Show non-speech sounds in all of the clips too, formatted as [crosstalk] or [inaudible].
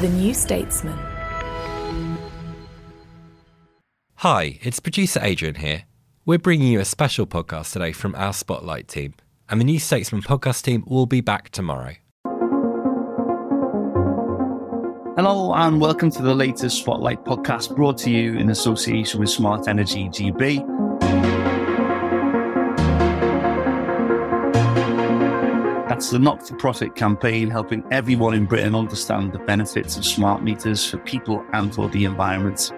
The New Statesman. Hi, it's producer Adrian here. We're bringing you a special podcast today from our Spotlight team, and the New Statesman podcast team will be back tomorrow. Hello, and welcome to the latest Spotlight podcast brought to you in association with Smart Energy GB. That's the not for profit campaign helping everyone in Britain understand the benefits of smart meters for people and for the environment.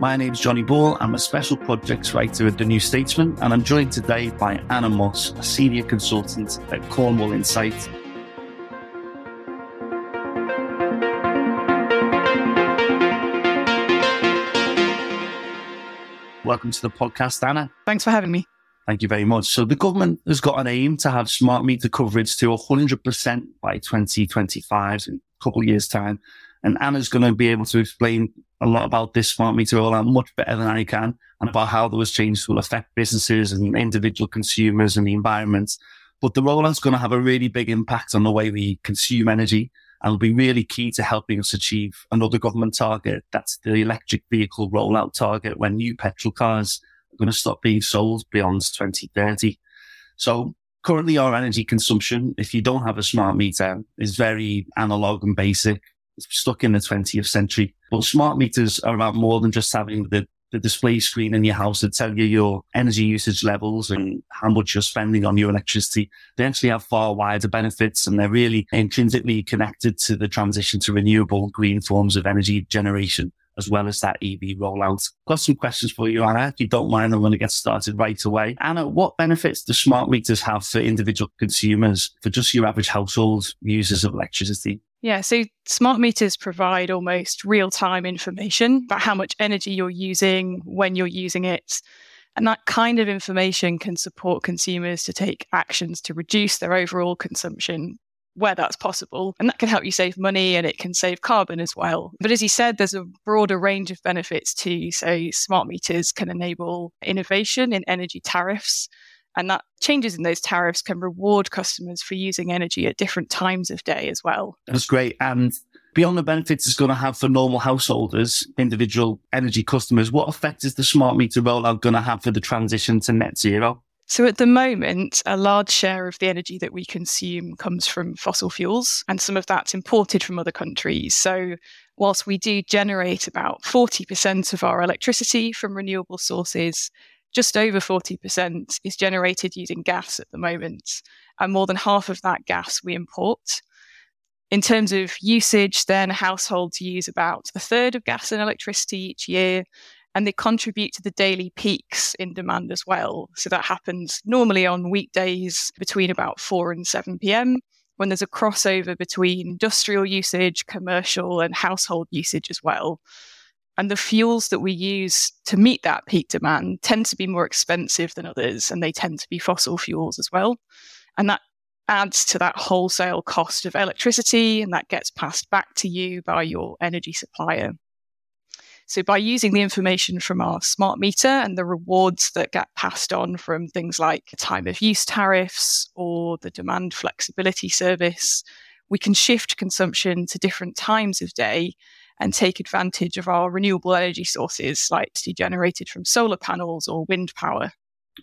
My name is Johnny Ball. I'm a special projects writer at The New Statesman, and I'm joined today by Anna Moss, a senior consultant at Cornwall Insight. Welcome to the podcast, Anna. Thanks for having me. Thank you very much. So the government has got an aim to have smart meter coverage to 100% by 2025, in a couple of years' time. And Anna's going to be able to explain a lot about this smart meter rollout much better than I can and about how those changes will affect businesses and individual consumers and the environment. But the rollout's going to have a really big impact on the way we consume energy and will be really key to helping us achieve another government target. That's the electric vehicle rollout target when new petrol cars going to stop being sold beyond 2030. So currently our energy consumption, if you don't have a smart meter, is very analog and basic. It's stuck in the 20th century. But smart meters are about more than just having the, the display screen in your house that tell you your energy usage levels and how much you're spending on your electricity. They actually have far wider benefits and they're really intrinsically connected to the transition to renewable green forms of energy generation as well as that EV rollout. Got some questions for you, Anna. If you don't mind, I'm going to get started right away. Anna, what benefits do smart meters have for individual consumers, for just your average household users of electricity? Yeah, so smart meters provide almost real time information about how much energy you're using, when you're using it. And that kind of information can support consumers to take actions to reduce their overall consumption where that's possible. And that can help you save money and it can save carbon as well. But as you said, there's a broader range of benefits too. So smart meters can enable innovation in energy tariffs. And that changes in those tariffs can reward customers for using energy at different times of day as well. That's great. And beyond the benefits it's going to have for normal householders, individual energy customers, what effect is the smart meter rollout going to have for the transition to net zero? So, at the moment, a large share of the energy that we consume comes from fossil fuels, and some of that's imported from other countries. So, whilst we do generate about 40% of our electricity from renewable sources, just over 40% is generated using gas at the moment, and more than half of that gas we import. In terms of usage, then households use about a third of gas and electricity each year, and they contribute to the daily peaks in demand as well. So that happens normally on weekdays between about 4 and 7 p.m. when there's a crossover between industrial usage, commercial, and household usage as well. And the fuels that we use to meet that peak demand tend to be more expensive than others, and they tend to be fossil fuels as well. And that adds to that wholesale cost of electricity, and that gets passed back to you by your energy supplier. So by using the information from our smart meter and the rewards that get passed on from things like time of use tariffs or the demand flexibility service, we can shift consumption to different times of day and take advantage of our renewable energy sources like to generated from solar panels or wind power.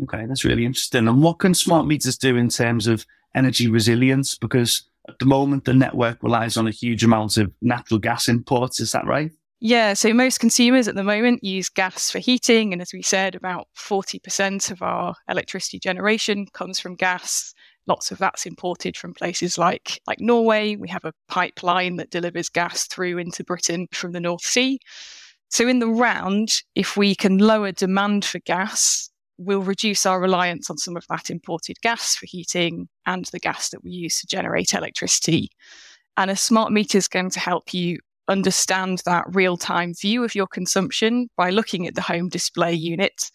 Okay, that's really interesting. And what can smart meters do in terms of energy resilience? Because at the moment, the network relies on a huge amount of natural gas imports. Is that right? Yeah, so most consumers at the moment use gas for heating. And as we said, about 40% of our electricity generation comes from gas. Lots of that's imported from places like, like Norway. We have a pipeline that delivers gas through into Britain from the North Sea. So, in the round, if we can lower demand for gas, we'll reduce our reliance on some of that imported gas for heating and the gas that we use to generate electricity. And a smart meter is going to help you understand that real time view of your consumption by looking at the home display unit,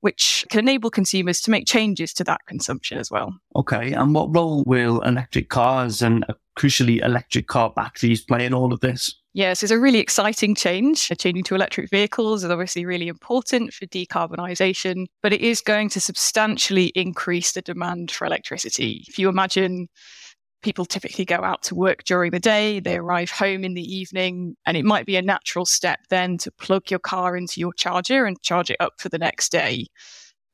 which can enable consumers to make changes to that consumption as well. Okay. And what role will electric cars and uh, crucially electric car batteries play in all of this? Yes, it's a really exciting change. Changing to electric vehicles is obviously really important for decarbonisation, but it is going to substantially increase the demand for electricity. If you imagine people typically go out to work during the day, they arrive home in the evening, and it might be a natural step then to plug your car into your charger and charge it up for the next day.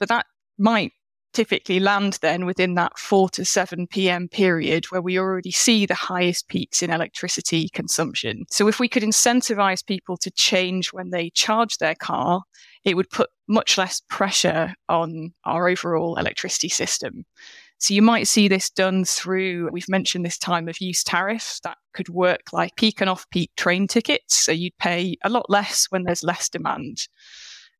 But that might typically land then within that 4 to 7 p.m. period where we already see the highest peaks in electricity consumption. So if we could incentivize people to change when they charge their car, it would put much less pressure on our overall electricity system. So you might see this done through, we've mentioned this time of use tariff that could work like peak and off peak train tickets. So you'd pay a lot less when there's less demand.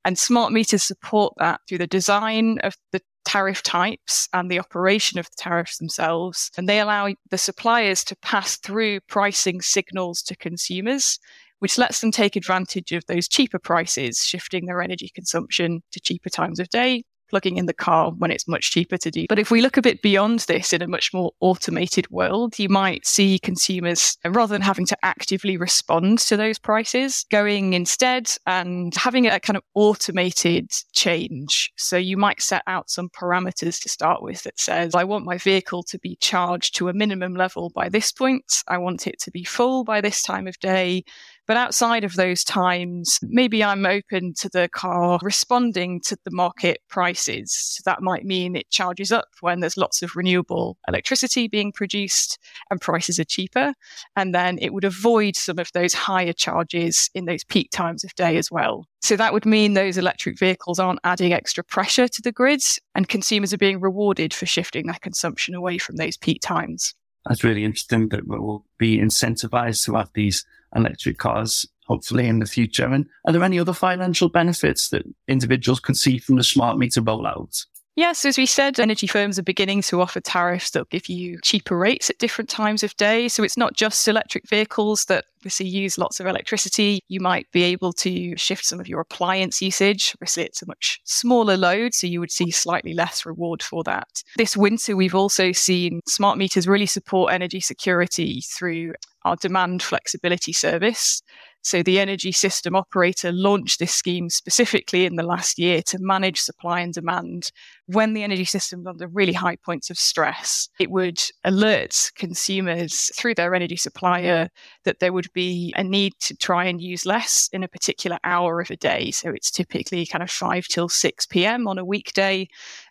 And smart meters support that through the design of the tariff types and the operation of the tariffs themselves. And they allow the suppliers to pass through pricing signals to consumers, which lets them take advantage of those cheaper prices, shifting their energy consumption to cheaper times of day plugging in the car when it's much cheaper to do. But if we look a bit beyond this in a much more automated world, you might see consumers, rather than having to actively respond to those prices, going instead and having a kind of automated change. So you might set out some parameters to start with that says, I want my vehicle to be charged to a minimum level by this point. I want it to be full by this time of day. But outside of those times, maybe I'm open to the car responding to the market prices. So that might mean it charges up when there's lots of renewable electricity being produced and prices are cheaper. And then it would avoid some of those higher charges in those peak times of day as well. So that would mean those electric vehicles aren't adding extra pressure to the grids and consumers are being rewarded for shifting their consumption away from those peak times. That's really interesting that we'll be incentivized to have these electric cars, hopefully in the future. And are there any other financial benefits that individuals can see from the smart meter rollout? Yes, as we said, energy firms are beginning to offer tariffs that give you cheaper rates at different times of day. So it's not just electric vehicles that obviously use lots of electricity. You might be able to shift some of your appliance usage. Obviously, it's a much smaller load, so you would see slightly less reward for that. This winter, we've also seen smart meters really support energy security through our demand flexibility service. So the energy system operator launched this scheme specifically in the last year to manage supply and demand. When the energy system is under really high points of stress, it would alert consumers through their energy supplier that there would be a need to try and use less in a particular hour of a day. So it's typically kind of 5 till 6 p.m. on a weekday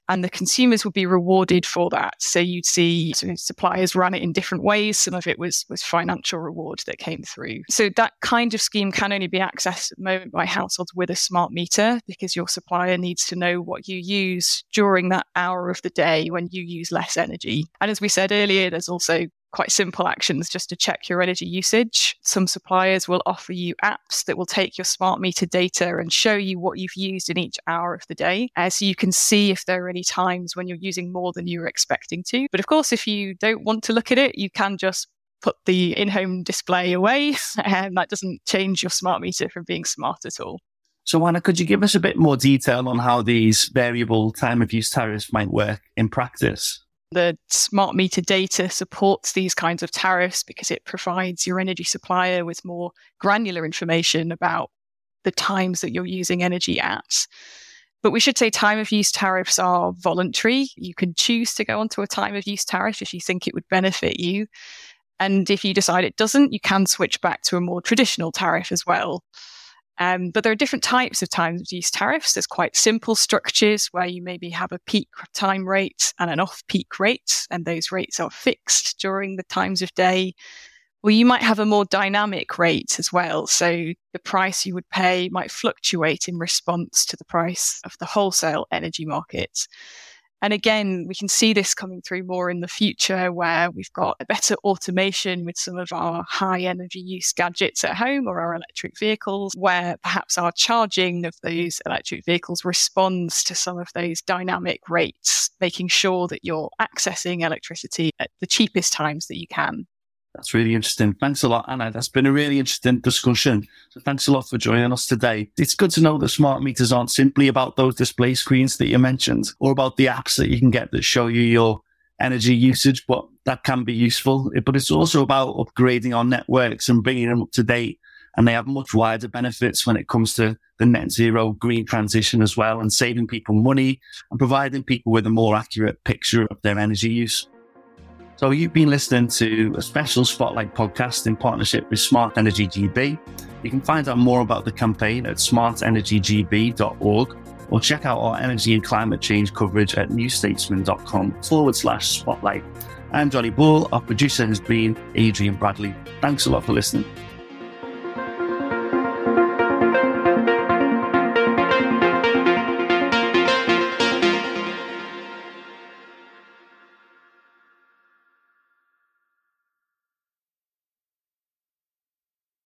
and the consumers would be rewarded for that. So you'd see suppliers run it in different ways. Some of it was was financial reward that came through. So that kind of scheme can only be accessed at the moment by households with a smart meter because your supplier needs to know what you use during that hour of the day when you use less energy. And as we said earlier, there's also quite simple actions just to check your energy usage. Some suppliers will offer you apps that will take your smart meter data and show you what you've used in each hour of the day. Uh, so you can see if there are any times when you're using more than you were expecting to. But of course, if you don't want to look at it, you can just put the in home display away, and [laughs] that doesn't change your smart meter from being smart at all. So, Anna, could you give us a bit more detail on how these variable time of use tariffs might work in practice? The smart meter data supports these kinds of tariffs because it provides your energy supplier with more granular information about the times that you're using energy at. But we should say time of use tariffs are voluntary. You can choose to go onto a time of use tariff if you think it would benefit you. And if you decide it doesn't, you can switch back to a more traditional tariff as well. Um, but there are different types of time of use tariffs. There's quite simple structures where you maybe have a peak time rate and an off peak rate, and those rates are fixed during the times of day. Or you might have a more dynamic rate as well. So the price you would pay might fluctuate in response to the price of the wholesale energy market. And again, we can see this coming through more in the future where we've got better automation with some of our high energy use gadgets at home or our electric vehicles, where perhaps our charging of those electric vehicles responds to some of those dynamic rates, making sure that you're accessing electricity at the cheapest times that you can. That's really interesting. Thanks a lot, Anna. That's been a really interesting discussion. So thanks a lot for joining us today. It's good to know that smart meters aren't simply about those display screens that you mentioned or about the apps that you can get that show you your energy usage, but that can be useful. But it's also about upgrading our networks and bringing them up to date. And they have much wider benefits when it comes to the net zero green transition as well and saving people money and providing people with a more accurate picture of their energy use. So you've been listening to a special Spotlight podcast in partnership with Smart Energy GB. You can find out more about the campaign at smartenergygb.org or check out our energy and climate change coverage at newstatesman.com forward slash spotlight. I'm Johnny Ball. Our producer has been Adrian Bradley. Thanks a lot for listening.